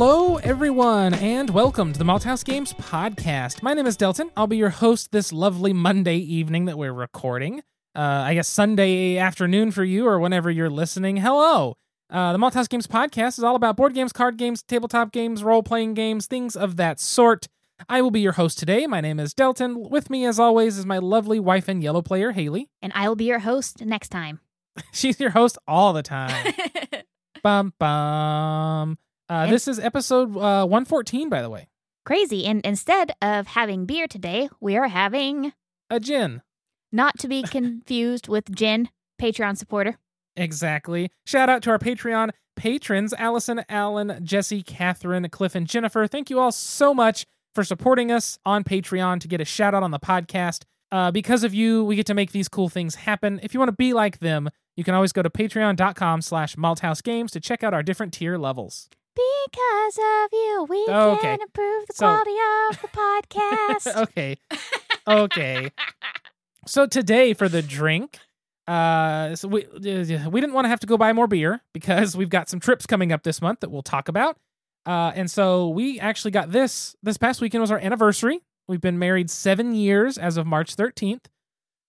Hello, everyone, and welcome to the Malthouse Games podcast. My name is Delton. I'll be your host this lovely Monday evening that we're recording. Uh, I guess Sunday afternoon for you, or whenever you're listening. Hello. Uh, the Malthouse Games podcast is all about board games, card games, tabletop games, role playing games, things of that sort. I will be your host today. My name is Delton. With me, as always, is my lovely wife and yellow player, Haley. And I will be your host next time. She's your host all the time. bum bum. Uh, And- this is episode uh, 114, by the way. Crazy. And instead of having beer today, we are having, A gin. not to be confused with gin, Patreon supporter. Exactly. Shout out to our Patreon patrons Allison, Alan, Jesse, Catherine, Cliff, and Jennifer. Thank you all so much for supporting us on Patreon to get a shout out on the podcast. Uh, because of you, we get to make these cool things happen. If you want to be like them, you can always go to patreon.com slash malthousegames to check out our different tier levels. Because of you, we Okay. can improve the So- quality of the podcast. okay. Okay. so today for the drink, uh, so we uh, we didn't want to have to go buy more beer because we've got some trips coming up this month that we'll talk about. Uh, and so we actually got this this past weekend was our anniversary. We've been married seven years as of March 13th.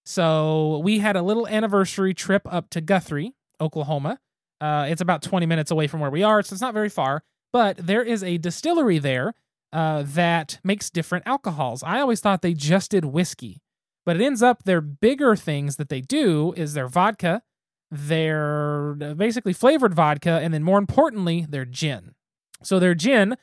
So we had a little anniversary trip up to Guthrie, Oklahoma. Uh, it's about 20 minutes away from where we are, so it's not very far. But there is a distillery there uh, that makes different alcohols. I always thought they just did whiskey, but it ends up their bigger things that they do is their vodka, their uh, basically flavored vodka, and then more importantly, their gin. So their gin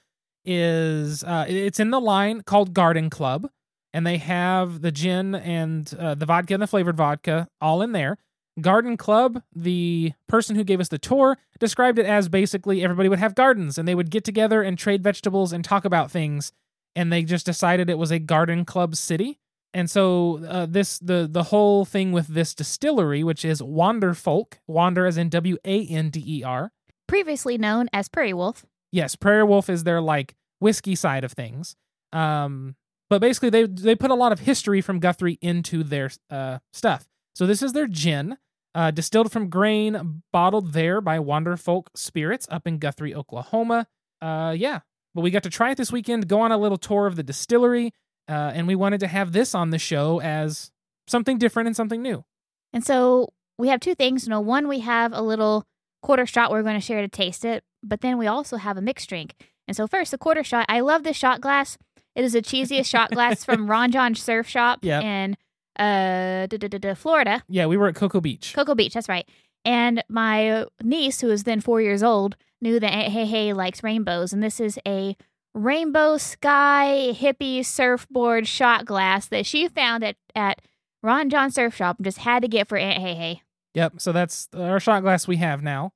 is uh, it's in the line called Garden Club, and they have the gin and uh, the vodka and the flavored vodka all in there. Garden Club, the person who gave us the tour, described it as basically everybody would have gardens and they would get together and trade vegetables and talk about things. And they just decided it was a garden club city. And so uh, this the the whole thing with this distillery, which is Wander Folk, Wander as in W A N D E R. Previously known as Prairie Wolf. Yes, Prairie Wolf is their like whiskey side of things. Um, but basically they they put a lot of history from Guthrie into their uh, stuff. So this is their gin, uh, distilled from grain, bottled there by Wander Folk Spirits up in Guthrie, Oklahoma. Uh, yeah, but we got to try it this weekend, go on a little tour of the distillery, uh, and we wanted to have this on the show as something different and something new. And so we have two things. You know, one, we have a little quarter shot we're going to share to taste it, but then we also have a mixed drink. And so, first, the quarter shot. I love this shot glass. It is the cheesiest shot glass from Ron Jon Surf Shop Yep. in uh, da- da- da- da- Florida. Yeah, we were at Cocoa Beach. Cocoa Beach, that's right. And my niece, who is then four years old, knew that Aunt Hey Hey likes rainbows. And this is a rainbow sky hippie surfboard shot glass that she found at, at Ron Jon Surf Shop and just had to get for Aunt Hey Hey. Yep. So that's our shot glass we have now.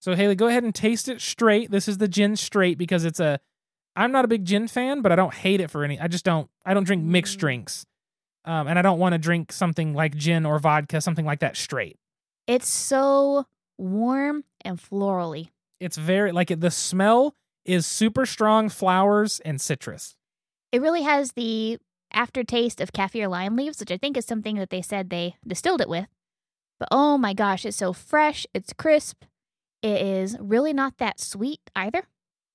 So Haley, go ahead and taste it straight. This is the gin straight because it's a. I'm not a big gin fan, but I don't hate it for any. I just don't. I don't drink mixed Mm. drinks, um, and I don't want to drink something like gin or vodka, something like that straight. It's so warm and florally. It's very like the smell is super strong flowers and citrus. It really has the aftertaste of kaffir lime leaves, which I think is something that they said they distilled it with. But oh my gosh, it's so fresh, it's crisp. It is really not that sweet either.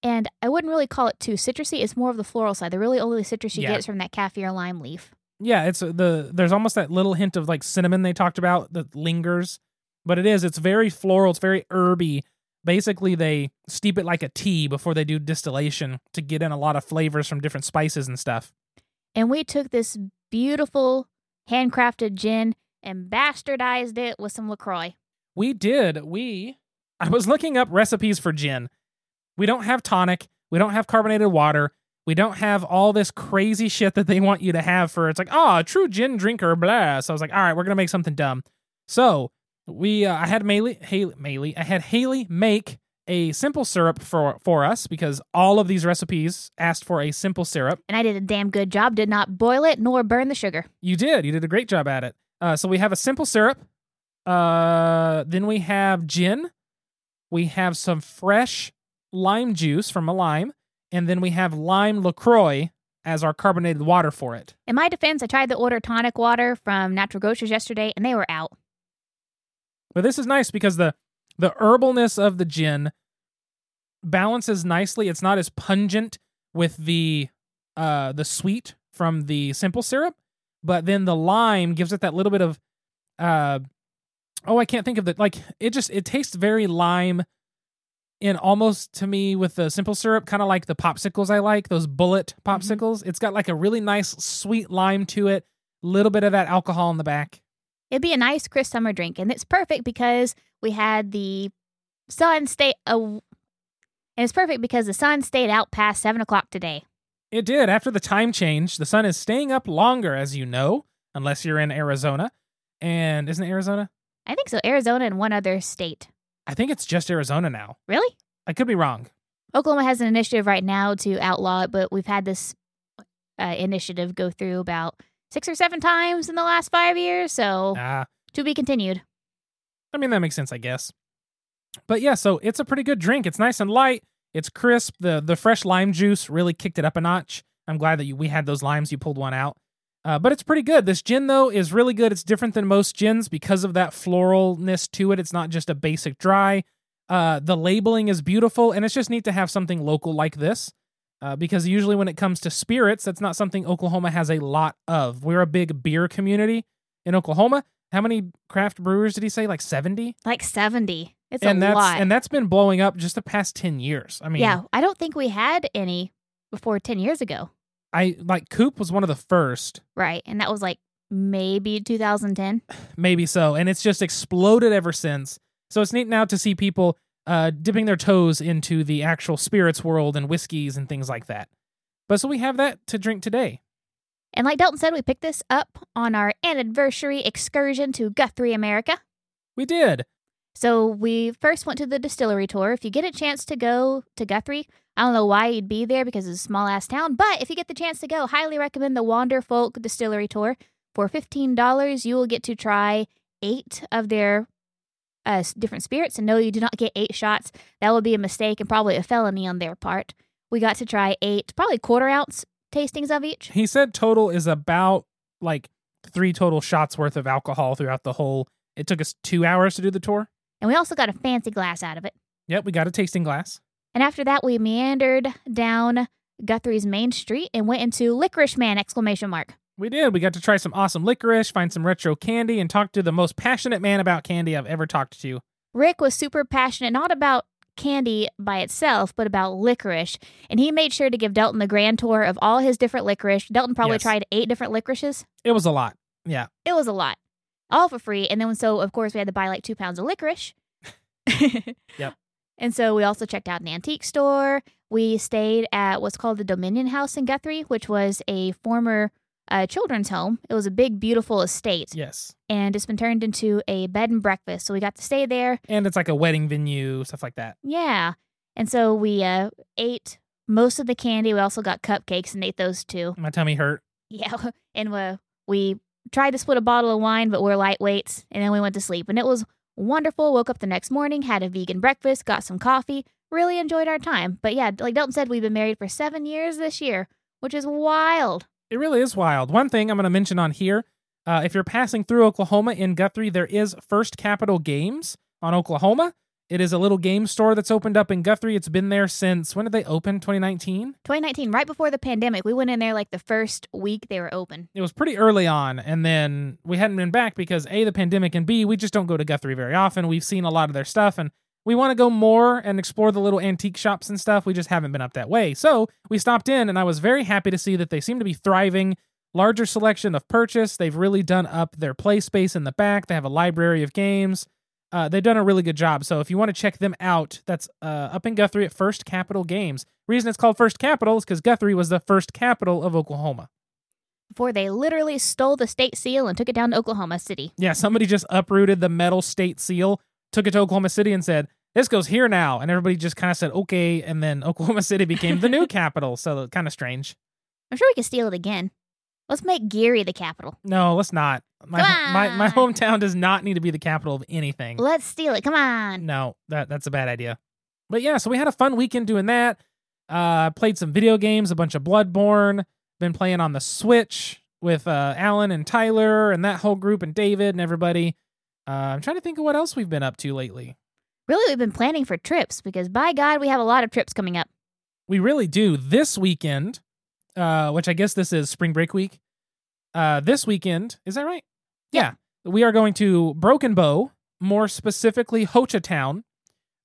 And I wouldn't really call it too citrusy. It's more of the floral side. The really only citrus you Yeah. get is from that kaffir lime leaf. Yeah, it's uh, the there's almost that little hint of like cinnamon they talked about that lingers, but it is it's very floral, it's very herby. Basically, they steep it like a tea before they do distillation to get in a lot of flavors from different spices and stuff. And we took this beautiful handcrafted gin and bastardized it with some LaCroix. We did. We I was looking up recipes for gin. We don't have tonic, we don't have carbonated water. We don't have all this crazy shit that they want you to have for it's like, oh, a true gin drinker, blah. So I was like, all right, we're gonna make something dumb. So we, uh, I had Haley, Haley, Haley, I had Haley make a simple syrup for for us because all of these recipes asked for a simple syrup. And I did a damn good job, did not boil it nor burn the sugar. You did. You did a great job at it. Uh, so we have a simple syrup. Uh, then we have gin. We have some fresh lime juice from a lime, and then we have lime Lacroix as our carbonated water for it. In my defense, I tried to order tonic water from Natural Grocers yesterday and they were out. But this is nice because the the herbalness of the gin balances nicely. It's not as pungent with the uh the sweet from the simple syrup, but then the lime gives it that little bit of uh oh, I can't think of the like it just it tastes very lime in almost to me with the simple syrup, kind of like the popsicles I like, those bullet popsicles. It's got like a really nice sweet lime to it, little bit of that alcohol in the back. It'd be a nice crisp summer drink, and it's perfect because we had the sun stay. Uh, and it's perfect because the sun stayed out past seven o'clock today. It did. After the time change, the sun is staying up longer, as you know, unless you're in Arizona. And isn't it Arizona? I think so. Arizona and one other state. I think it's just Arizona now. Really? I could be wrong. Oklahoma has an initiative right now to outlaw it, but we've had this uh, initiative go through about six or seven times in the last five years. So Ah, to be continued. I mean that makes sense, I guess. But yeah, so it's a pretty good drink. It's nice and light. It's crisp. the The fresh lime juice really kicked it up a notch. I'm glad that you, we had those limes. You pulled one out. Uh, but it's pretty good. This gin though is really good. It's different than most gins because of that floralness to it. It's not just a basic dry. Uh, the labeling is beautiful, and it's just neat to have something local like this. Uh, because usually when it comes to spirits, that's not something Oklahoma has a lot of. We're a big beer community in Oklahoma. How many craft brewers did he say? Like seventy. Like 70. It's and a that's lot. and that's been blowing up just the past ten years. I mean, yeah, I don't think we had any before 10 years ago. I like Coop was one of the first, Right. And that was like maybe 2010. maybe so, and it's just exploded ever since. So it's neat now to see people uh, dipping their toes into the actual spirits world and whiskeys and things like that. But so we have that to drink today. And like Dalton said, we picked this up on our anniversary excursion to Guthrie, America. We did. So we first went to the distillery tour. If you get a chance to go to Guthrie, I don't know why you'd be there because it's a small ass town, but if you get the chance to go, highly recommend the Wander Folk Distillery Tour. For $15, you will get to try eight of their uh, different spirits. And no, you do not get eight shots. That would be a mistake and probably a felony on their part. We got to try eight, probably quarter ounce tastings of each. He said total is about like three total shots worth of alcohol throughout the whole. It took us two hours to do the tour. And we also got a fancy glass out of it. Yep, we got a tasting glass. And after that, we meandered down Guthrie's main street and went into Licorice Man! Exclamation mark. We did. We got to try some awesome licorice, find some retro candy, and talk to the most passionate man about candy I've ever talked to. Rick was super passionate, not about candy by itself, but about licorice. And he made sure to give Delton the grand tour of all his different licorice. Delton probably Yes. tried eight different licorices. It was a lot. Yeah. It was a lot, all for free. And then, so of course, we had to buy like two pounds of licorice. Yep. And so we also checked out an antique store. We stayed at what's called the Dominion House in Guthrie, which was a former uh, children's home. It was a big, beautiful estate, Yes. and it's been turned into a bed and breakfast. So we got to stay there. And it's like a wedding venue, stuff like that. Yeah. And so we uh, ate most of the candy. We also got cupcakes and ate those too. My tummy hurt. Yeah. And uh, we tried to split a bottle of wine, but we're lightweights. And then we went to sleep. And it was wonderful. Woke up the next morning, had a vegan breakfast, got some coffee, really enjoyed our time. But yeah, like Dalton said, we've been married for seven years this year, which is wild. It really is wild. One thing I'm going to mention on here uh, if you're passing through Oklahoma in Guthrie, there is First Capital Games on Oklahoma. It is a little game store that's opened up in Guthrie. It's been there since when did they open? 2019? 2019, right before the pandemic, we went in there like the first week they were open. It was pretty early on, and then we hadn't been back because A, the pandemic, and B, we just don't go to Guthrie very often. We've seen a lot of their stuff, and we want to go more and explore the little antique shops and stuff. We just haven't been up that way. So we stopped in, and I was very happy to see that they seem to be thriving. Larger selection of purchase. They've really done up their play space in the back. They have a library of games. Uh, they've done a really good job. So if you want to check them out, that's uh, up in Guthrie at First Capital Games. Reason it's called First Capital is because Guthrie was the first capital of Oklahoma. Before they literally stole the state seal and took it down to Oklahoma City. Yeah, somebody just uprooted the metal state seal, took it to Oklahoma City, and said, "This goes here now." And everybody just kind of said, "Okay." And then Oklahoma City became the new capital. So kind of strange. I'm sure we could steal it again. Let's make Geary the capital. No, let's not. My Come my my hometown does not need to be the capital of anything. Let's steal it. Come on. No, that that's a bad idea. But yeah, so we had a fun weekend doing that. Uh, played some video games, a bunch of Bloodborne. Been playing on the Switch with uh, Alan and Tyler and that whole group and David and everybody. Uh, I'm trying to think of what else we've been up to lately. Really, we've been planning for trips because by God, we have a lot of trips coming up. We really do. This weekend, uh, which I guess this is spring break week. Uh, this weekend, is that right? Yeah. We are going to Broken Bow, more specifically Hochatown.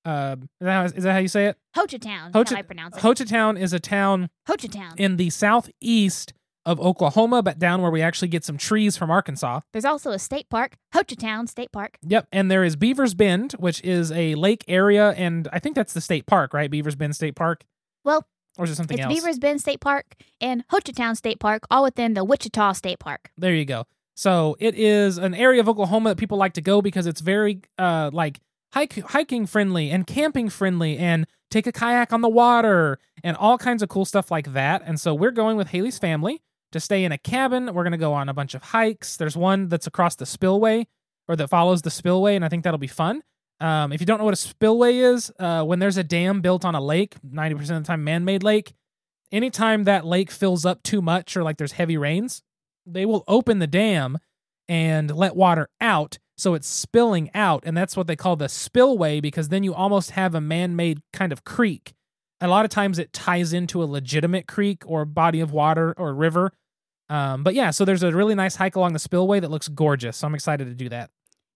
Uh, is that, how, is that how you say it? Hochatown, Hocha- how I pronounce it. Hochatown is a town Hochatown. in the southeast of Oklahoma, but down where we actually get some trees from Arkansas. There's also a state park, Hochatown State Park. Yep, and there is Beavers Bend, which is a lake area, and I think that's the state park, right? Beavers Bend State Park, Well, or is it something it's else? Beavers Bend State Park and Hochatown State Park, all within the Wichita State Park. There you go. So it is an area of Oklahoma that people like to go because it's very uh like hike hiking friendly and camping friendly and take a kayak on the water and all kinds of cool stuff like that. And so we're going with Haley's family to stay in a cabin. We're gonna go on a bunch of hikes. There's one that's across the spillway or that follows the spillway, and I think that'll be fun. Um, if you don't know what a spillway is, uh, when there's a dam built on a lake, 90% of the time man-made lake, anytime that lake fills up too much or like there's heavy rains, they will open the dam and let water out so it's spilling out and that's what they call the spillway because then you almost have a man-made kind of creek. A lot of times it ties into a legitimate creek or body of water or river. Um, but yeah so there's a really nice hike along the spillway that looks gorgeous so i'm excited to do that.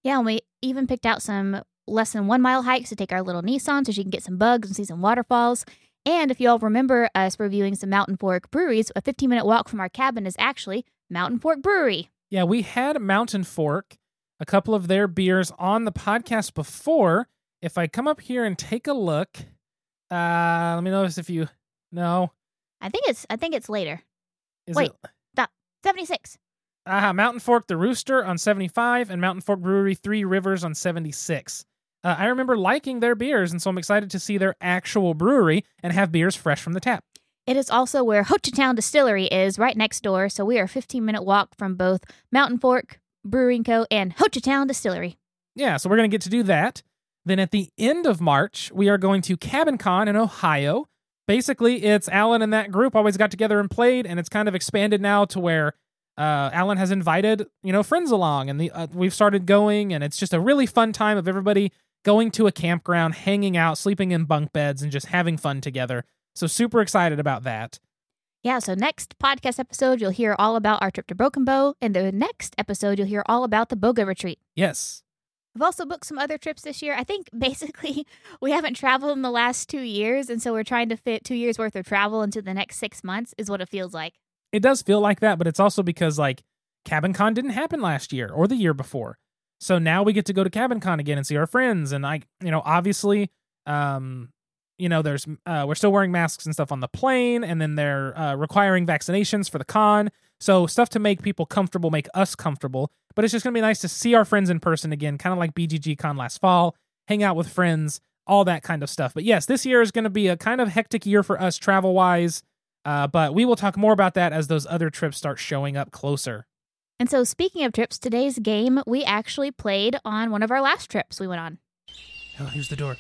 Yeah, and we even picked out some less than one mile hikes to take our little Nissan so she can get some bugs and see some waterfalls. And if you all remember us reviewing some Mountain Fork breweries, a 15 minute walk from our cabin is actually Mountain Fork Brewery. yeah we had mountain fork a couple of their beers on the podcast before if i come up here and take a look uh let me notice if you no I think it's I think it's later. is Wait. it 76. Uh, Mountain Fork the Rooster on 75 and Mountain Fork Brewery Three Rivers on 76. Uh, I remember liking their beers, and so I'm excited to see their actual brewery and have beers fresh from the tap. It is also where Hochatown Distillery is, right next door. So we are a 15 minute walk from both Mountain Fork Brewing Co. and Hochatown Distillery. Yeah, so we're going to get to do that. Then at the end of March, we are going to Cabin Con in Ohio. Basically, it's Alan and that group always got together and played, and it's kind of expanded now to where uh, Alan has invited you know friends along, and the uh, we've started going, and it's just a really fun time of everybody going to a campground, hanging out, sleeping in bunk beds, and just having fun together. So super excited about that. Yeah, so next podcast episode, you'll hear all about our trip to Broken Bow. And the next episode, you'll hear all about the Boga retreat. Yes, We've also booked some other trips this year. I think basically we haven't traveled in the last two years. And so we're trying to fit two years worth of travel into the next six months, is what it feels like. it does feel like that, but it's also because like Cabin Con didn't happen last year or the year before. So now we get to go to Cabin Con again and see our friends. And I, you know, obviously, um, you know, there's uh, we're still wearing masks and stuff on the plane, and then they're uh, requiring vaccinations for the con. So stuff to make people comfortable, make us comfortable. But it's just gonna be nice to see our friends in person again, kind of like BGG Con last fall, hang out with friends, all that kind of stuff. But yes, this year is gonna be a kind of hectic year for us travel wise. Uh, but we will talk more about that as those other trips start showing up closer. And so, speaking of trips, today's game we actually played on one of our last trips we went on. Oh, here's the door.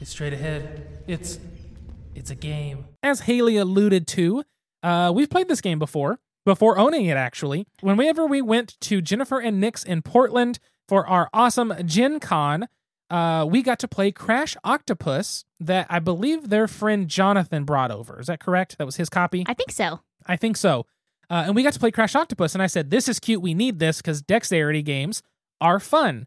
It's straight ahead. It's it's a game. As Haley alluded to, uh, we've played this game before, before owning it actually. Whenever we went to Jennifer and Nick's in Portland for our awesome Gen Con, uh, we got to play Crash Octopus that I believe their friend Jonathan brought over. Is that correct? That was his copy? I think so. I think so. Uh, and we got to play Crash Octopus, and I said, "This is cute. We need this because dexterity games are fun."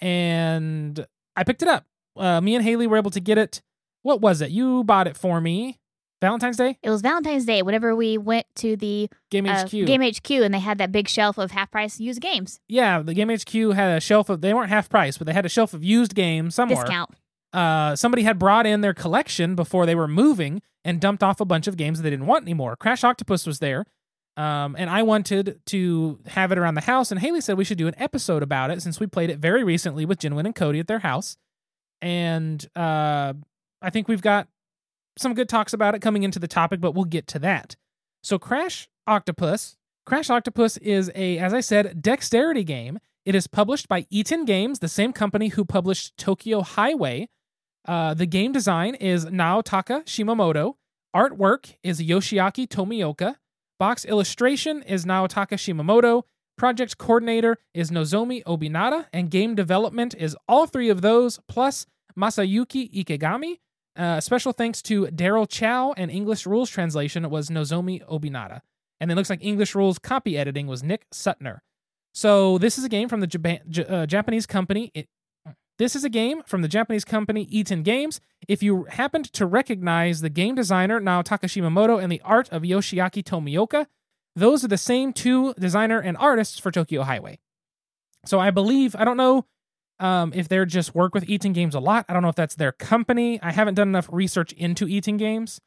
And I picked it up. Uh, me and Haley were able to get it. What was it? You bought it for me. Valentine's Day It was Valentine's Day whenever we went to the Game uh, HQ. Game HQ and they had that big shelf of half price used games. yeah, the Game HQ had a shelf of. They weren't half price, but they had a shelf of used games somewhere. Discount. uh, somebody had brought in their collection before they were moving and dumped off a bunch of games that they didn't want anymore. Crash Octopus was there. Um, and I wanted to have it around the house, and Haley said we should do an episode about it since we played it very recently with Jinwin and Cody at their house. And uh, I think we've got some good talks about it coming into the topic, but we'll get to that. So, Crash Octopus. Crash Octopus is a, as I said, dexterity game. It is published by Itten Games, the same company who published Tokyo Highway. Uh, the game design is Naotaka Shimamoto. Artwork is Yoshiaki Tomioka. Box illustration is Naotaka Shimamoto. Project coordinator is Nozomi Obinata, and game development is all three of those, plus Masayuki Ikegami. Uh, special thanks to Daryl Chow, and English rules translation was Nozomi Obinata. And it looks like English rules copy editing was Nick Sutner. So this is a game from the Japan, J- uh, Japanese company. It, this is a game from the Japanese company Itten Games. If you happened to recognize the game designer Naotaka Shimamoto and the art of Yoshiaki Tomioka, those are the same two designer and artists for Tokyo Highway. So I believe I don't know um, if they're just work with Itten Games a lot. I don't know if that's their company. I haven't done enough research into Itten Games.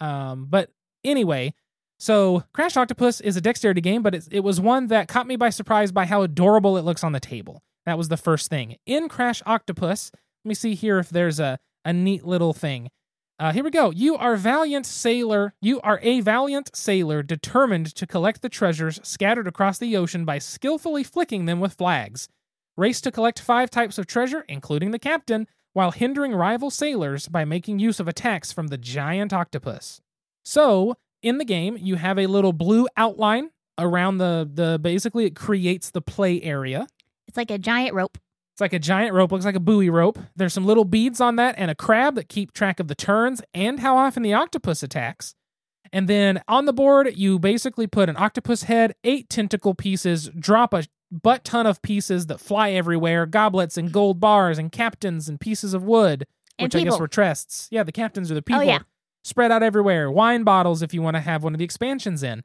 Um, but anyway, so Crash Octopus is a dexterity game, but it, it was one that caught me by surprise by how adorable it looks on the table. That was the first thing. In Crash Octopus, let me see here if there's a, a neat little thing. Uh, here we go. You are valiant sailor. You are a valiant sailor determined to collect the treasures scattered across the ocean by skillfully flicking them with flags. Race to collect five types of treasure, including the captain, while hindering rival sailors by making use of attacks from the giant octopus. So, in the game, you have a little blue outline around the the basically it creates the play area. It's like a giant rope. It's like a giant rope, looks like a buoy rope. There's some little beads on that and a crab that keep track of the turns and how often the octopus attacks. And then on the board, you basically put an octopus head, eight tentacle pieces, drop a butt ton of pieces that fly everywhere, goblets and gold bars and captains and pieces of wood, And which I guess were chests. Yeah, the captains are the people. Oh, yeah. Spread out everywhere. Wine bottles if you want to have one of the expansions in.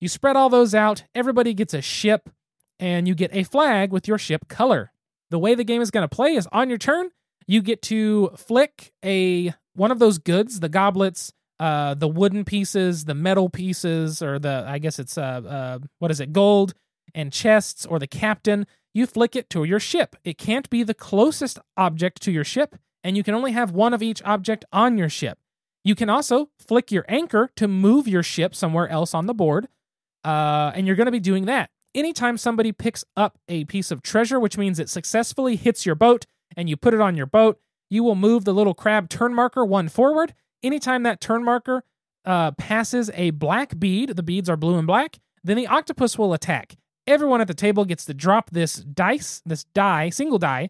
You spread all those out, everybody gets a ship, and you get a flag with your ship color. The way the game is going to play is on your turn, you get to flick a one of those goods, the goblets, uh, the wooden pieces, the metal pieces, or the I guess it's uh, uh what is it, gold and chests, or the captain. You flick it to your ship. It can't be the closest object to your ship, and you can only have one of each object on your ship. You can also flick your anchor to move your ship somewhere else on the board, uh, and you're going to be doing that. Anytime somebody picks up a piece of treasure, which means it successfully hits your boat and you put it on your boat, you will move the little crab turn marker one forward. Anytime that turn marker uh, passes a black bead, the beads are blue and black, then the octopus will attack. Everyone at the table gets to drop this dice, this die, single die.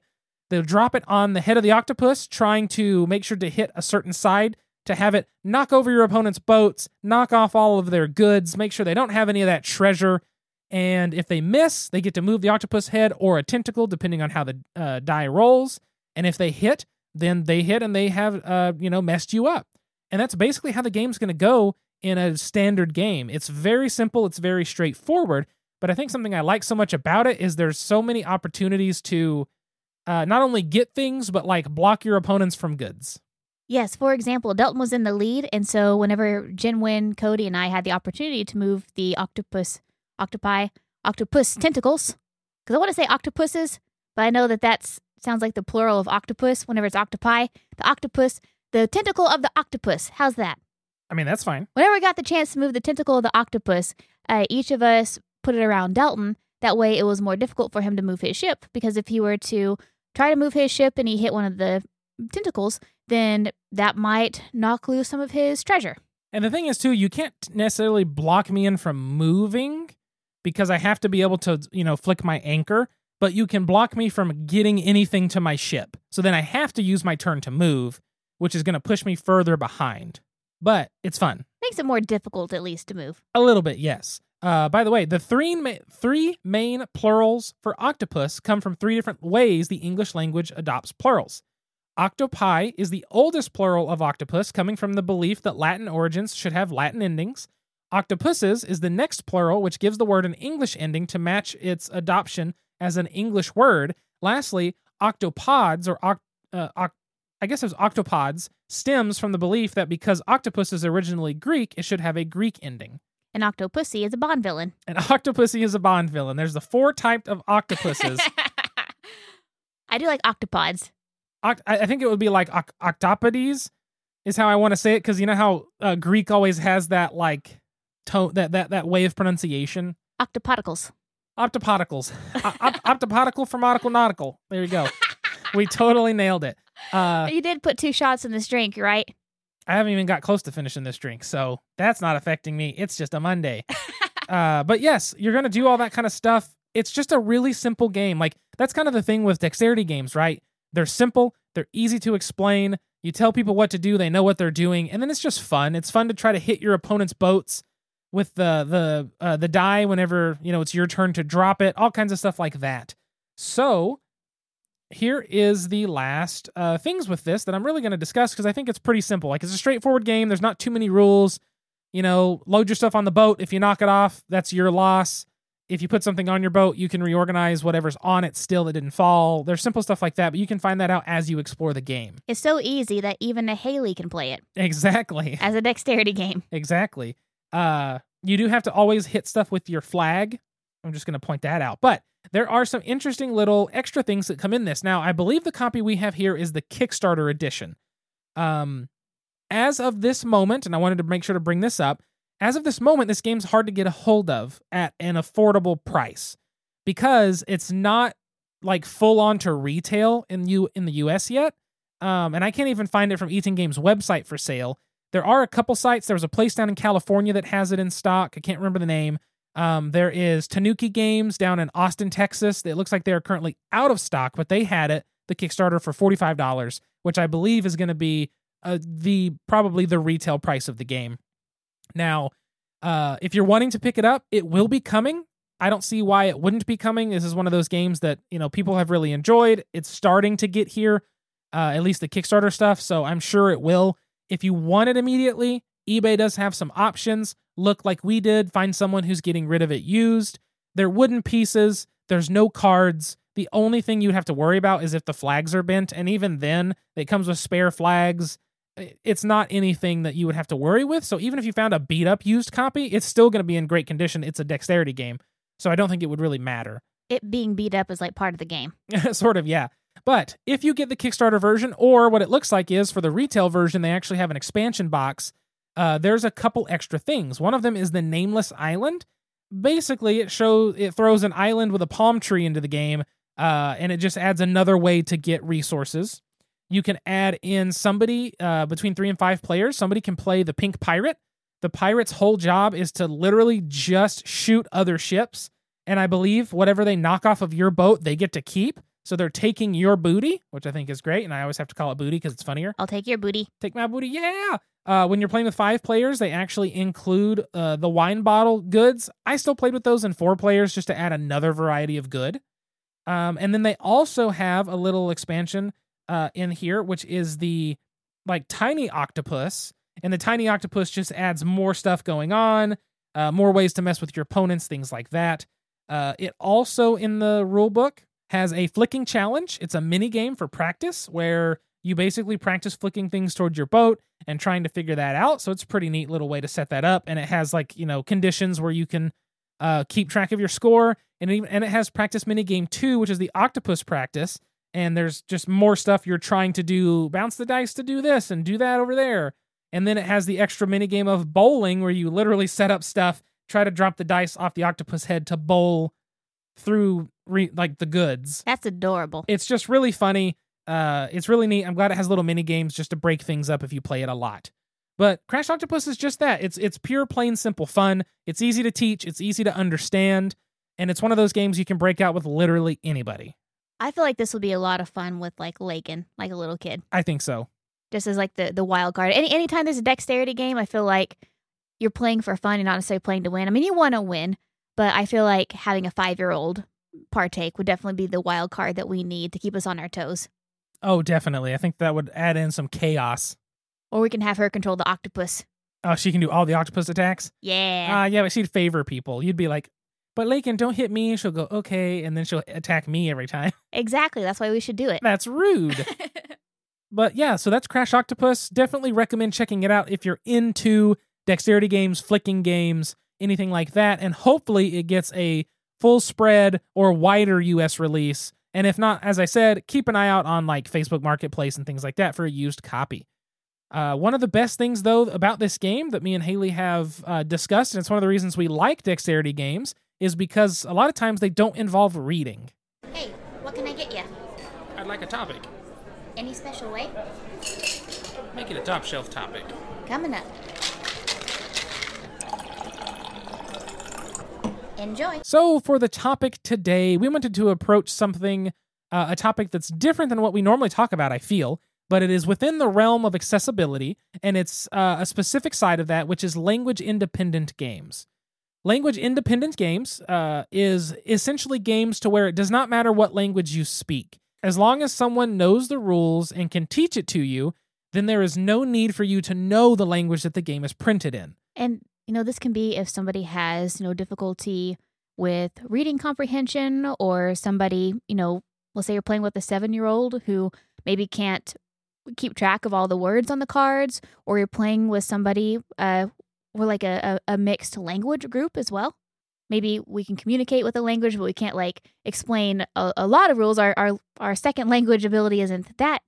They'll drop it on the head of the octopus, trying to make sure to hit a certain side to have it knock over your opponent's boats, knock off all of their goods, make sure they don't have any of that treasure. And if they miss, they get to move the octopus head or a tentacle, depending on how the uh, die rolls. And if they hit, then they hit and they have, uh, you know, messed you up. And that's basically how the game's going to go in a standard game. It's very simple, it's very straightforward. But I think something I like so much about it is there's so many opportunities to uh, not only get things, but like block your opponents from goods. Yes, for example, Delton was in the lead, and so whenever Jinwin, Cody, and I had the opportunity to move the octopus, octopi, octopus tentacles, because I want to say octopuses, but I know that that sounds like the plural of octopus whenever it's octopi. The octopus, the tentacle of the octopus. How's that? I mean, that's fine. Whenever we got the chance to move the tentacle of the octopus, uh, each of us put it around Dalton. That way, it was more difficult for him to move his ship because if he were to try to move his ship and he hit one of the tentacles, then that might knock loose some of his treasure. And the thing is, too, you can't necessarily block me in from moving because I have to be able to, you know, flick my anchor, but you can block me from getting anything to my ship. So then I have to use my turn to move, which is going to push me further behind. But it's fun. Makes it more difficult, at least, to move. A little bit, yes. Uh, by the way, the three ma- three main plurals for octopus come from three different ways the English language adopts plurals. Octopi is the oldest plural of octopus, coming from the belief that Latin origins should have Latin endings. Octopuses is the next plural, which gives the word an English ending to match its adoption as an English word. Lastly, octopods or oct- uh, oct- I guess it was octopods stems from the belief that because octopus is originally Greek, it should have a Greek ending. An octopussy is a Bond villain. An octopussy is a Bond villain. There's the four types of octopuses. I do like octopods. Oct- I think it would be like oc- octopodes, is how I want to say it, because you know how uh, Greek always has that like tone, that that that way of pronunciation. Octopodicals. Optopodicals, O- op- optopodical from nautical nautical. There you go. we totally nailed it. Uh, you did put two shots in this drink, right? I haven't even got close to finishing this drink, so that's not affecting me. It's just a Monday. uh, but yes, you're gonna do all that kind of stuff. it's just a really simple game. Like that's kind of the thing with dexterity games, right? They're simple, they're easy to explain. You tell people what to do, they know what they're doing, and then it's just fun. It's fun to try to hit your opponent's boats with the the uh, the die whenever you know it's your turn to drop it. All kinds of stuff like that. So here is the last uh, things with this that I'm really going to discuss because I think it's pretty simple. Like it's a straightforward game. There's not too many rules. You know, load your stuff on the boat. If you knock it off, that's your loss. If you put something on your boat, you can reorganize whatever's on it still that didn't fall. There's simple stuff like that, but you can find that out as you explore the game. It's so easy that even a Haley can play it Exactly. as a dexterity game. Exactly. Uh, you do have to always hit stuff with your flag. I'm just going to point that out. But there are some interesting little extra things that come in this. Now, I believe the copy we have here is the Kickstarter edition. Um, as of this moment, and I wanted to make sure to bring this up, as of this moment, this game's hard to get a hold of at an affordable price because it's not like full on to retail in you in the US yet. Um, and I can't even find it from Itten Games website for sale. There are a couple sites. There was a place down in California that has it in stock. I can't remember the name. Um, there is Tanuki Games down in Austin, Texas. It looks like they are currently out of stock, but they had it, the Kickstarter, for $45, which I believe is going to be uh, the probably the retail price of the game. Now, uh, if you're wanting to pick it up, it will be coming. I don't see why it wouldn't be coming. This is one of those games that you know people have really enjoyed. It's starting to get here, uh, at least the Kickstarter stuff. So I'm sure it will. If you want it immediately, eBay does have some options. Look like we did, find someone who's getting rid of it used. They're wooden pieces. There's no cards. The only thing you'd have to worry about is if the flags are bent, and even then, it comes with spare flags it's not anything that you would have to worry with. So even if you found a beat up used copy, it's still going to be in great condition. It's a dexterity game. So I don't think it would really matter. It being beat up is like part of the game. sort of, yeah. But if you get the Kickstarter version, or what it looks like is for the retail version, they actually have an expansion box. Uh, there's a couple extra things. One of them is the Nameless Island. Basically, it shows it throws an island with a palm tree into the game, uh, and it just adds another way to get resources. You can add in somebody uh, between three and five players. Somebody can play the pink pirate. The pirate's whole job is to literally just shoot other ships. And I believe whatever they knock off of your boat, they get to keep. So they're taking your booty, which I think is great. And I always have to call it booty because it's funnier. I'll take your booty. Take my booty. Yeah. Uh, when you're playing with five players, they actually include uh, the wine bottle goods. I still played with those in four players just to add another variety of good. Um, and then they also have a little expansion uh, in here, which is the like tiny octopus, and the tiny octopus just adds more stuff going on, uh, more ways to mess with your opponents, things like that. Uh, it also in the rule book has a flicking challenge. It's a mini game for practice where you basically practice flicking things towards your boat and trying to figure that out. So it's a pretty neat little way to set that up, and it has like you know conditions where you can uh, keep track of your score, and even, and it has practice mini game two, which is the octopus practice, and there's just more stuff you're trying to do bounce the dice to do this and do that over there and then it has the extra mini game of bowling where you literally set up stuff try to drop the dice off the octopus head to bowl through re- like the goods That's adorable. it's just really funny uh it's really neat i'm glad it has little mini games just to break things up if you play it a lot but crash octopus is just that it's it's pure plain simple fun it's easy to teach it's easy to understand and it's one of those games you can break out with literally anybody I feel like this will be a lot of fun with like Lakin, like a little kid. i think so Just as like the the wild card. Any anytime there's a dexterity game, I feel like you're playing for fun and not necessarily playing to win. I mean, you want to win, but I feel like having a five year old partake would definitely be the wild card that we need to keep us on our toes. Oh, definitely. I think that would add in some chaos. Or we can have her control the octopus. Oh, she can do all the octopus attacks? Yeah. Ah, yeah, but she'd favor people. You'd be like, but Lakin, don't hit me. She'll go, okay. And then she'll attack me every time. exactly. That's why we should do it. That's rude. but yeah, so that's Crash Octopus. Definitely recommend checking it out if you're into dexterity games, flicking games, anything like that. And hopefully it gets a full spread or wider US release. And if not, as I said, keep an eye out on like Facebook Marketplace and things like that for a used copy. Uh, one of the best things, though, about this game that me and Haley have uh, discussed, and it's one of the reasons we like dexterity games, is because a lot of times they don't involve reading. hey, what can I get you? I'd like a topic. Any special way? Make it a top shelf topic. Coming up. Enjoy. So, for the topic today, we wanted to approach something, uh, a topic that's different than what we normally talk about, I feel, but it is within the realm of accessibility, and it's uh, a specific side of that, which is language independent games. Language independent games uh, is essentially games to where it does not matter what language you speak. As long as someone knows the rules and can teach it to you, then there is no need for you to know the language that the game is printed in. And, you know, this can be if somebody has, you know, difficulty with reading comprehension or somebody, you know, let's say you're playing with a seven year old who maybe can't keep track of all the words on the cards, or you're playing with somebody uh, or like a, a, a mixed language group as well. Maybe we can communicate with a language, but we can't like explain a, a lot of rules. Our, our our second language ability isn't that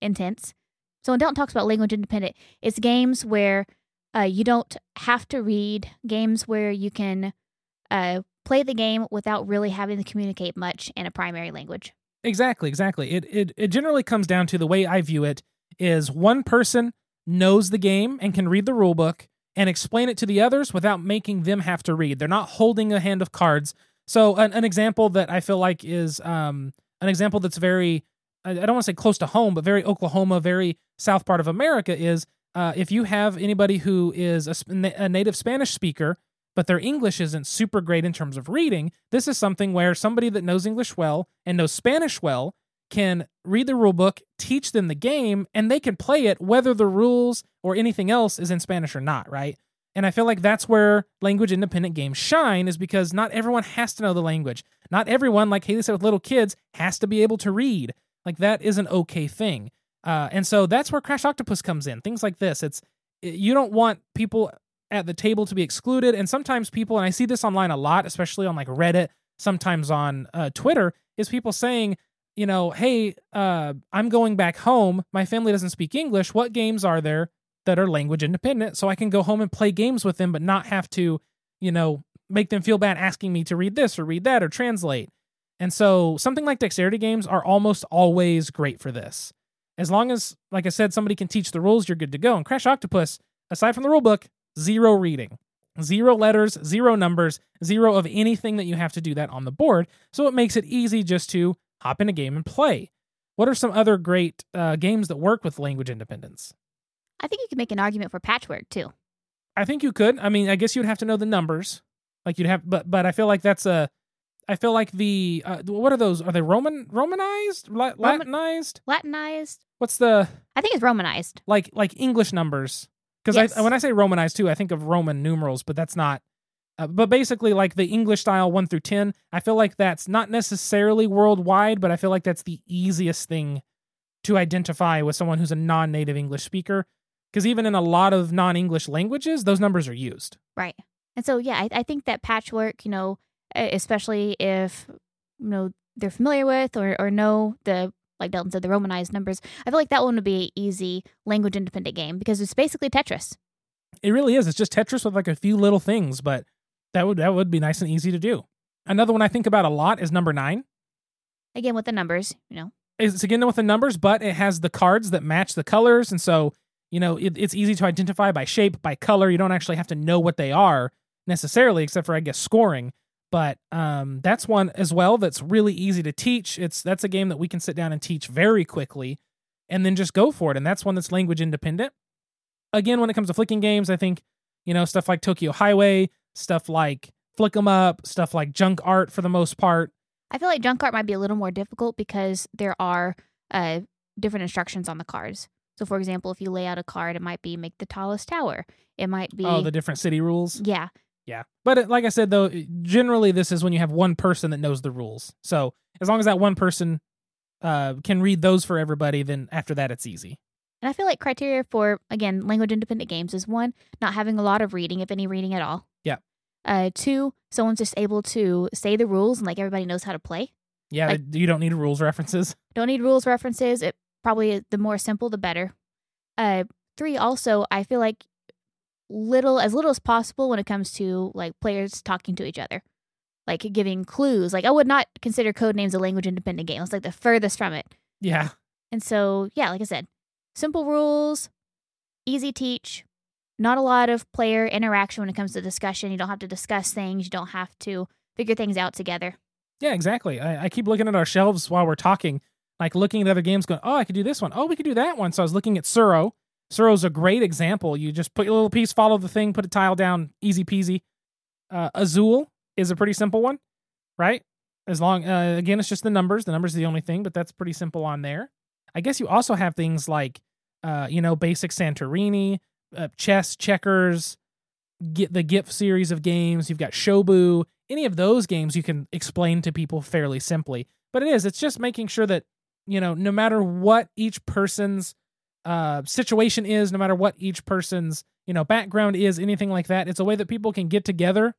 intense. So when Dalton talks about language independent, it's games where uh, you don't have to read, games where you can uh, play the game without really having to communicate much in a primary language. Exactly, exactly. It, it it generally comes down to the way I view it is one person knows the game and can read the rule book and explain it to the others without making them have to read. They're not holding a hand of cards. So an, an example that I feel like is um, an example that's very I don't want to say close to home, but very Oklahoma, very south part of America is uh, if you have anybody who is a, a native Spanish speaker but their English isn't super great in terms of reading, this is something where somebody that knows English well and knows Spanish well can read the rule book, teach them the game, and they can play it whether the rules or anything else is in Spanish or not, right? And I feel like that's where language independent games shine, is because not everyone has to know the language. Not everyone, like Haley said with little kids, has to be able to read. Like that is an okay thing. Uh, and so that's where Crash Octopus comes in. Things like this. It's you don't want people at the table to be excluded. And sometimes people, and I see this online a lot, especially on like Reddit, sometimes on uh, Twitter, is people saying, you know, hey, uh, I'm going back home. My family doesn't speak English. What games are there that are language independent so I can go home and play games with them, but not have to, you know, make them feel bad asking me to read this or read that or translate. And so something like dexterity games are almost always great for this. As long as, like I said, somebody can teach the rules, you're good to go. And Crash Octopus, aside from the rule book, zero reading, zero letters, zero numbers, zero of anything that you have to do that on the board. So it makes it easy just to hop in a game and play. What are some other great uh, games that work with language independence? I think you could make an argument for patchwork too. I think you could. I mean, I guess you'd have to know the numbers. Like you'd have, but but I feel like that's a. I feel like the uh, what are those? Are they Roman Romanized, La- Latinized, Latinized? What's the? I think it's Romanized. Like like English numbers. Because Yes. I when I say Romanized too, I think of Roman numerals, but that's not. Uh, but basically, like the English style one through ten, I feel like that's not necessarily worldwide, but I feel like that's the easiest thing to identify with someone who's a non-native English speaker. Because even in a lot of non-English languages, those numbers are used. Right. And so, yeah, I, I think that patchwork, you know, especially if, you know, they're familiar with or, or know the, like Delton said, the Romanized numbers, I feel like that one would be an easy language independent game because it's basically Tetris. It really is. It's just Tetris with like a few little things, but that would that would be nice and easy to do. Another one I think about a lot is number nine. Again, with the numbers, you know. It's again with the numbers, but it has the cards that match the colors, and so you know it, it's easy to identify by shape, by color. You don't actually have to know what they are necessarily, except for I guess scoring. But um, that's one as well that's really easy to teach. It's that's a game that we can sit down and teach very quickly, and then just go for it. And that's one that's language independent. Again, when it comes to flicking games, I think you know stuff like Tokyo Highway, stuff like Flick 'em Up, stuff like Junk Art for the most part. I feel like junk art might be a little more difficult because there are uh, different instructions on the cards. So, for example, if you lay out a card, it might be make the tallest tower. It might be, Oh, the different city rules. yeah, Yeah. But it, like I said, though, generally this is when you have one person that knows the rules. So as long as that one person uh, can read those for everybody, then after that, it's easy. And I feel like criteria for again language independent games is one not having a lot of reading, if any reading at all. Yeah. Uh, two, someone's just able to say the rules and like everybody knows how to play. Yeah, Like- you don't need rules references. Don't need rules references. It probably the more simple the better. Uh, three, also I feel like little as little as possible when it comes to like players talking to each other, like giving clues. Like I would not consider Codenames a language independent game. It's like the furthest from it. Yeah. And so, yeah, like I said, simple rules, easy teach, not a lot of player interaction when it comes to discussion. You don't have to discuss things. You don't have to figure things out together. Yeah, exactly. I, I keep looking at our shelves while we're talking, like looking at other games, going, "Oh, I could do this one. Oh, we could do that one." So I was looking at Tsuro. Tsuro's a great example. You just put your little piece, follow the thing, put a tile down, easy peasy. Uh, Azul is a pretty simple one, right? As long, uh, again, it's just the numbers. The numbers are the only thing, but that's pretty simple on there. I guess you also have things like, uh, you know, basic Santorini, uh, chess, checkers, get the GIPF series of games. You've got Shobu. Any of those games you can explain to people fairly simply. But it is, it's just making sure that, you know, no matter what each person's uh, situation is, no matter what each person's, you know, background is, anything like that, it's a way that people can get together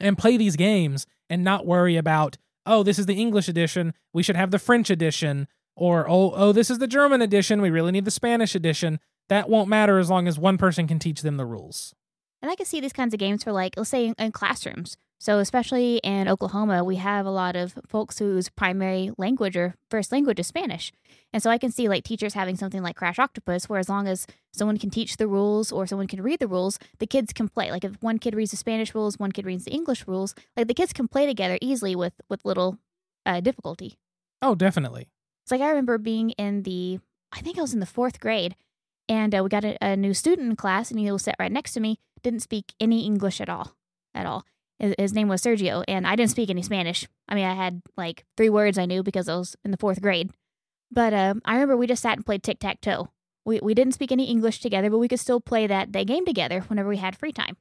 and play these games and not worry about, oh, this is the English edition. We should have the French edition. Or, oh, oh, this is the German edition. We really need the Spanish edition. That won't matter as long as one person can teach them the rules. And I can see these kinds of games for like, let's say in, in classrooms. So, especially in Oklahoma, we have a lot of folks whose primary language or first language is Spanish. And so I can see like teachers having something like Crash Octopus, where as long as someone can teach the rules or someone can read the rules, the kids can play. Like if one kid reads the Spanish rules, one kid reads the English rules, like the kids can play together easily with with little uh, difficulty. Oh, definitely. It's like I remember being in the, I think I was in the fourth grade, and uh, we got a, a new student in class, and he was sat right next to me, didn't speak any English at all, at all. His, name was Sergio, and I didn't speak any Spanish. I mean, I had like three words I knew because I was in the fourth grade. But um, I remember we just sat and played tic tac toe. We we didn't speak any English together, but we could still play that that game together whenever we had free time.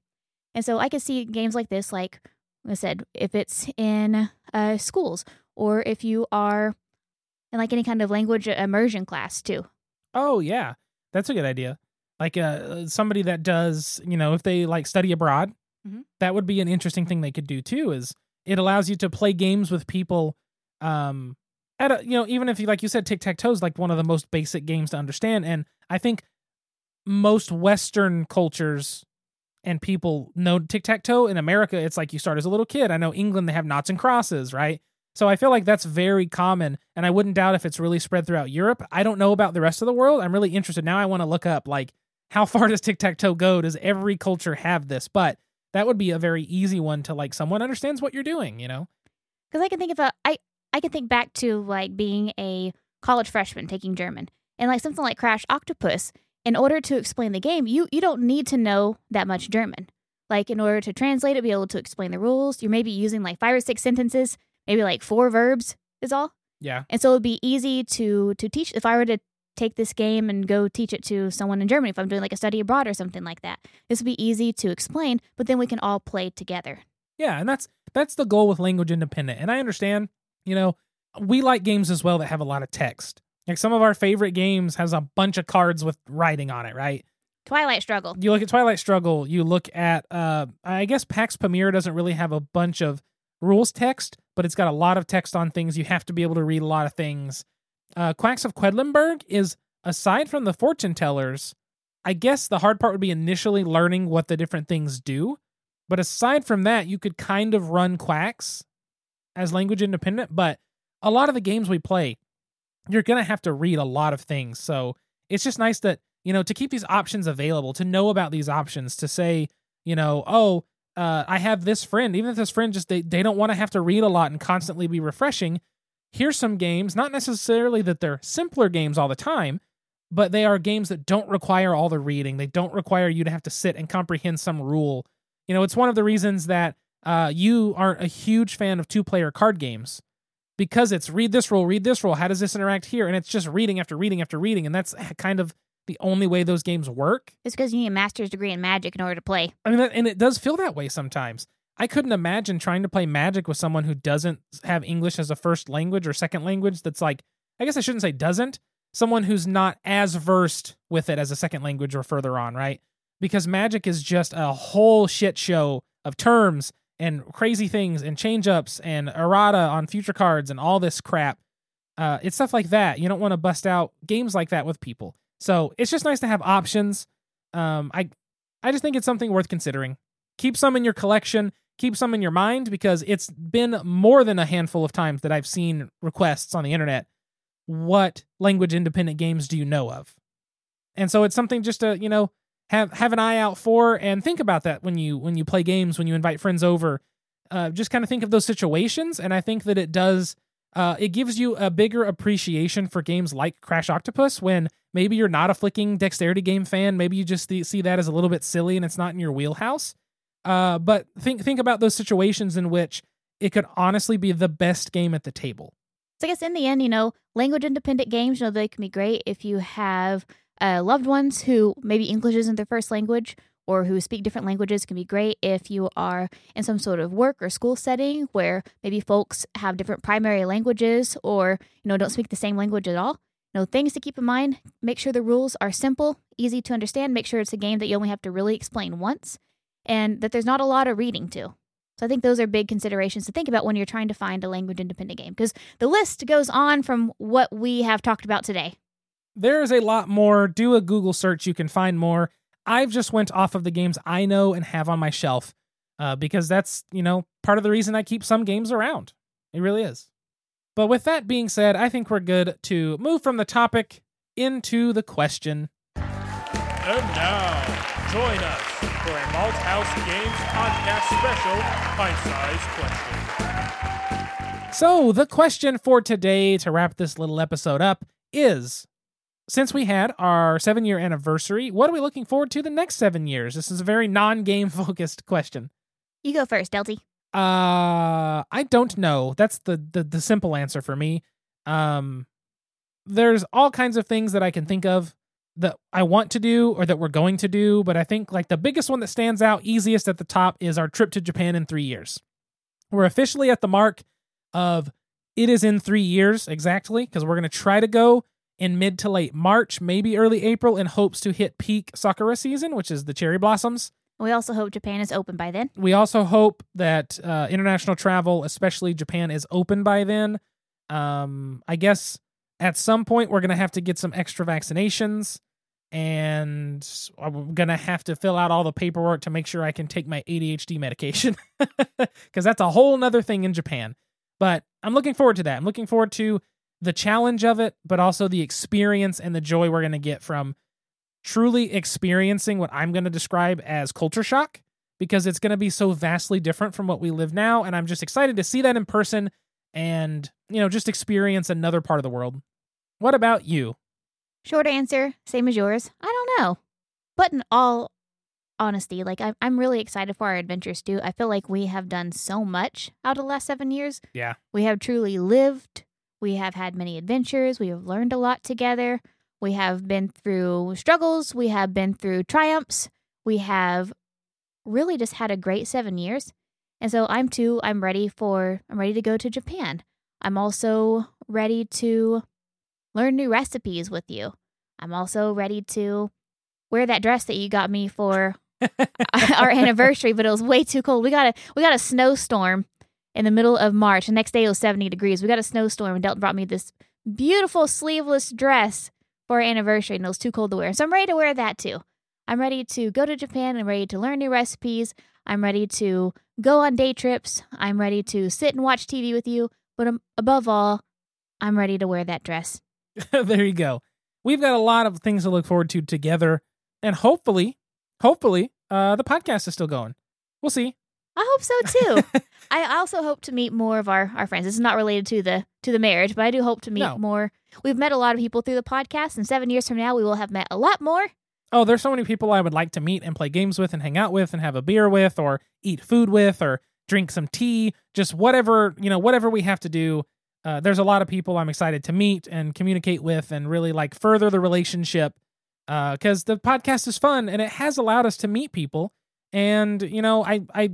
And so I could see games like this, like I said, if it's in uh, schools or if you are in like any kind of language immersion class too. Oh yeah, that's a good idea. Like uh, somebody that does, you know, if they like study abroad, Mhm. that would be an interesting thing they could do too. Is it allows you to play games with people, um, at a, you know, even if you like you said, tic tac toe is like one of the most basic games to understand, and I think most Western cultures and people know tic tac toe. In America, it's like you start as a little kid. I know England they have noughts and crosses, right? So I feel like that's very common, and I wouldn't doubt if it's really spread throughout Europe. I don't know about the rest of the world. I'm really interested now. I want to look up like how far does tic tac toe go? Does every culture have this? But that would be a very easy one to like someone understands what you're doing. You know? Because I can think of a I I can think back to like being a college freshman taking German and like something like Crash Octopus. In order to explain the game, you you don't need to know that much German. Like in order to translate it, be able to explain the rules, you're maybe using like five or six sentences, maybe like four verbs is all. Yeah. And so it'd be easy to to teach if I were to take this game and go teach it to someone in Germany if I'm doing like a study abroad or something like that. This would be easy to explain, but then we can all play together. Yeah, and that's that's the goal with language independent. And I understand, you know, we like games as well that have a lot of text. Like some of our favorite games has a bunch of cards with writing on it, right? Twilight Struggle. You look at Twilight Struggle, you look at uh I guess Pax Pamir doesn't really have a bunch of rules text, but it's got a lot of text on things. You have to be able to read a lot of things. Uh Quacks of Quedlinburg is aside from the fortune tellers, I guess the hard part would be initially learning what the different things do. But aside from that, you could kind of run quacks as language independent. But a lot of the games we play, you're going to have to read a lot of things. So it's just nice that, you know, to keep these options available, to know about these options, to say, you know, oh, uh, I have this friend, even if this friend just, they, they don't want to have to read a lot and constantly be refreshing. Here's some games, not necessarily that they're simpler games all the time, but they are games that don't require all the reading. They don't require you to have to sit and comprehend some rule. You know, it's one of the reasons that uh, you aren't a huge fan of two player card games because it's read this rule, read this rule. How does this interact here? And it's just reading after reading after reading. And that's kind of the only way those games work. It's because you need a master's degree in magic in order to play. I mean, and it does feel that way sometimes. I couldn't imagine trying to play Magic with someone who doesn't have English as a first language or second language. That's like, I guess I shouldn't say doesn't. Someone who's not as versed with it as a second language or further on, right? Because Magic is just a whole shit show of terms and crazy things and change ups and errata on future cards and all this crap. Uh, it's stuff like that. You don't want to bust out games like that with people. So it's just nice to have options. Um, I, I just think it's something worth considering. Keep some in your collection. Keep some in your mind because it's been more than a handful of times that I've seen requests on the internet. What language independent games do you know of? And so it's something just to, you know, have have an eye out for and think about that when you when you play games when you invite friends over uh, just kind of think of those situations and i think that it does uh, it gives you a bigger appreciation for games like crash octopus when maybe you're not a flicking dexterity game fan maybe you just see that as a little bit silly and it's not in your wheelhouse uh, but think think about those situations in which it could honestly be the best game at the table. So i guess in the end you know language independent games you know they can be great if you have uh, loved ones who maybe English isn't their first language or who speak different languages can be great if you are in some sort of work or school setting where maybe folks have different primary languages or you know don't speak the same language at all. You know things to keep in mind make sure the rules are simple easy to understand make sure it's a game that you only have to really explain once and that there's not a lot of reading to so i think those are big considerations to think about when you're trying to find a language independent game because the list goes on from what we have talked about today there's a lot more. Do a Google search, you can find more. I've just went off of the games I know and have on my shelf uh, because that's, you know, part of the reason I keep some games around. It really is. But with that being said, I think we're good to move from the topic into the question. And now, join us for a Malthouse Games podcast special pint-sized question. So, the question for today to wrap this little episode up is since we had our seven year anniversary, what are we looking forward to the next seven years? This is a very non game focused question. You go first, Delty. Uh, I don't know. That's the, the the simple answer for me. Um, there's all kinds of things that I can think of that I want to do or that we're going to do, but I think like the biggest one that stands out easiest at the top is our trip to Japan in three years. We're officially at the mark of it is in three years exactly because we're going to try to go in mid to late March, maybe early April, in hopes to hit peak sakura season, which is the cherry blossoms. We also hope Japan is open by then. We also hope that uh, international travel, especially Japan, is open by then. Um, I guess at some point we're going to have to get some extra vaccinations and I'm going to have to fill out all the paperwork to make sure I can take my ADHD medication because that's a whole nother thing in Japan. But I'm looking forward to that. I'm looking forward to the challenge of it, but also the experience and the joy we're going to get from truly experiencing what I'm going to describe as culture shock because it's going to be so vastly different from what we live now. And I'm just excited to see that in person and, you know, just experience another part of the world. What about you? Short answer, same as yours. I don't know. But in all honesty, like I'm, I'm really excited for our adventures too. I feel like we have done so much out of the last seven years. Yeah. We have truly lived we have had many adventures. We have learned a lot together. We have been through struggles. We have been through triumphs. We have really just had a great seven years. And so I'm too, I'm ready for, I'm ready to go to Japan. I'm also ready to learn new recipes with you. I'm also ready to wear that dress that you got me for our anniversary, but it was way too cold. We got a we got a snowstorm in the middle of March. The next day it was 70 degrees. We got a snowstorm, and Delton brought me this beautiful sleeveless dress for our anniversary, and it was too cold to wear. So I'm ready to wear that too. I'm ready to go to Japan. I'm ready to learn new recipes. I'm ready to go on day trips. I'm ready to sit and watch TV with you. But um, above all, I'm ready to wear that dress. there you go. We've got a lot of things to look forward to together. And hopefully, hopefully, uh, the podcast is still going. We'll see. I hope so too. I also hope to meet more of our, our friends. This is not related to the to the marriage, but I do hope to meet no. more. We've met a lot of people through the podcast, and seven years from now, we will have met a lot more. Oh, there's so many people I would like to meet and play games with and hang out with and have a beer with or eat food with or drink some tea, just whatever, you know, whatever we have to do. Uh, there's a lot of people I'm excited to meet and communicate with and really like further the relationship because uh, the podcast is fun and it has allowed us to meet people. And, you know, I, I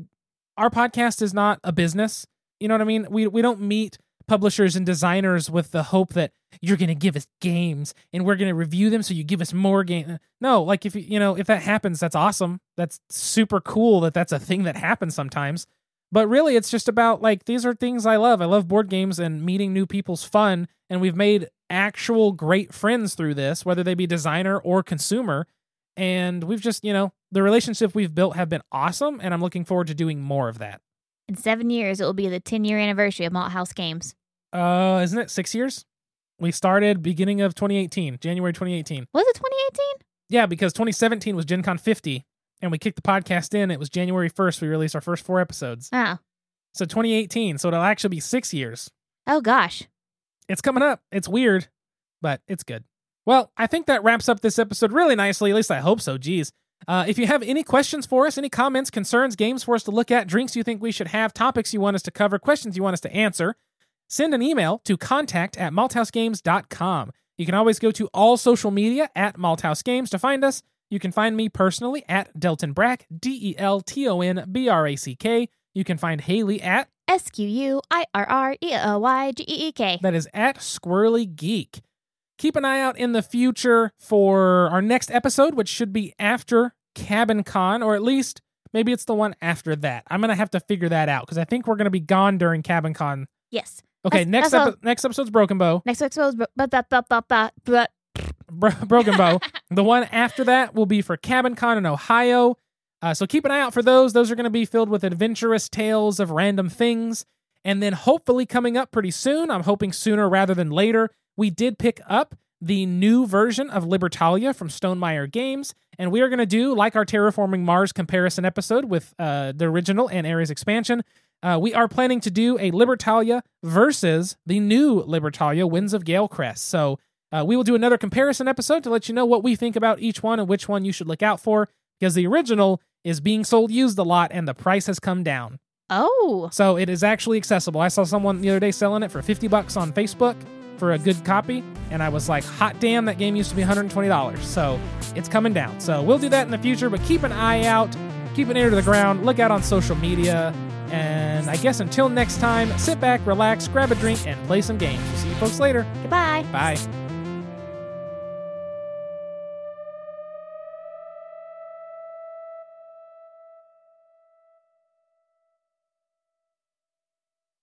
our podcast is not a business. You know what I mean? We we don't meet publishers and designers with the hope that you're going to give us games and we're going to review them so you give us more game. No, like if you you know, if that happens that's awesome. That's super cool that that's a thing that happens sometimes. But really it's just about like these are things I love. I love board games and meeting new people's fun and we've made actual great friends through this, whether they be designer or consumer. And we've just, you know, the relationship we've built have been awesome, and I'm looking forward to doing more of that. In seven years, it will be the 10 year anniversary of Malthouse Games. Uh, isn't it six years? We started beginning of 2018, January 2018. Was it 2018? Yeah, because 2017 was Gen Con 50, and we kicked the podcast in. It was January 1st. We released our first four episodes. Oh. So 2018. So it'll actually be six years. Oh gosh. It's coming up. It's weird, but it's good. Well, I think that wraps up this episode really nicely. At least I hope so. Geez. Uh, if you have any questions for us, any comments, concerns, games for us to look at, drinks you think we should have, topics you want us to cover, questions you want us to answer, send an email to contact at malthousegames.com. You can always go to all social media at Malthouse Games to find us. You can find me personally at Delton Brack, D E L T O N B R A C K. You can find Haley at, S Q U I R R E L Y G E E K. that is at Squirrely Geek. Keep an eye out in the future for our next episode, which should be after Cabin Con, or at least maybe it's the one after that. I'm going to have to figure that out because I think we're going to be gone during Cabin Con. Yes. Okay, That's- next that's epi- next episode's Broken Bow. Next episode is bro- but but but but but but Bro- Broken Bow. the one after that will be for Cabin Con in Ohio. Uh, so keep an eye out for those. Those are going to be filled with adventurous tales of random things. And then hopefully coming up pretty soon, I'm hoping sooner rather than later, we did pick up the new version of Libertalia from Stonemaier Games. And we are going to do, like our Terraforming Mars comparison episode with uh, the original and Ares expansion, uh, we are planning to do a Libertalia versus the new Libertalia, Winds of Galecrest. So uh, we will do another comparison episode to let you know what we think about each one and which one you should look out for because the original is being sold used a lot and the price has come down. oh So it is actually accessible. I saw someone the other day selling it for 50 bucks on Facebook for a good copy and I was like, "Hot damn, that game used to be $120." So it's coming down. So we'll do that in the future, but keep an eye out, keep an ear to the ground, look out on social media, and I guess until next time, sit back, relax, grab a drink and play some games. We'll see you folks later. goodbye. Bye.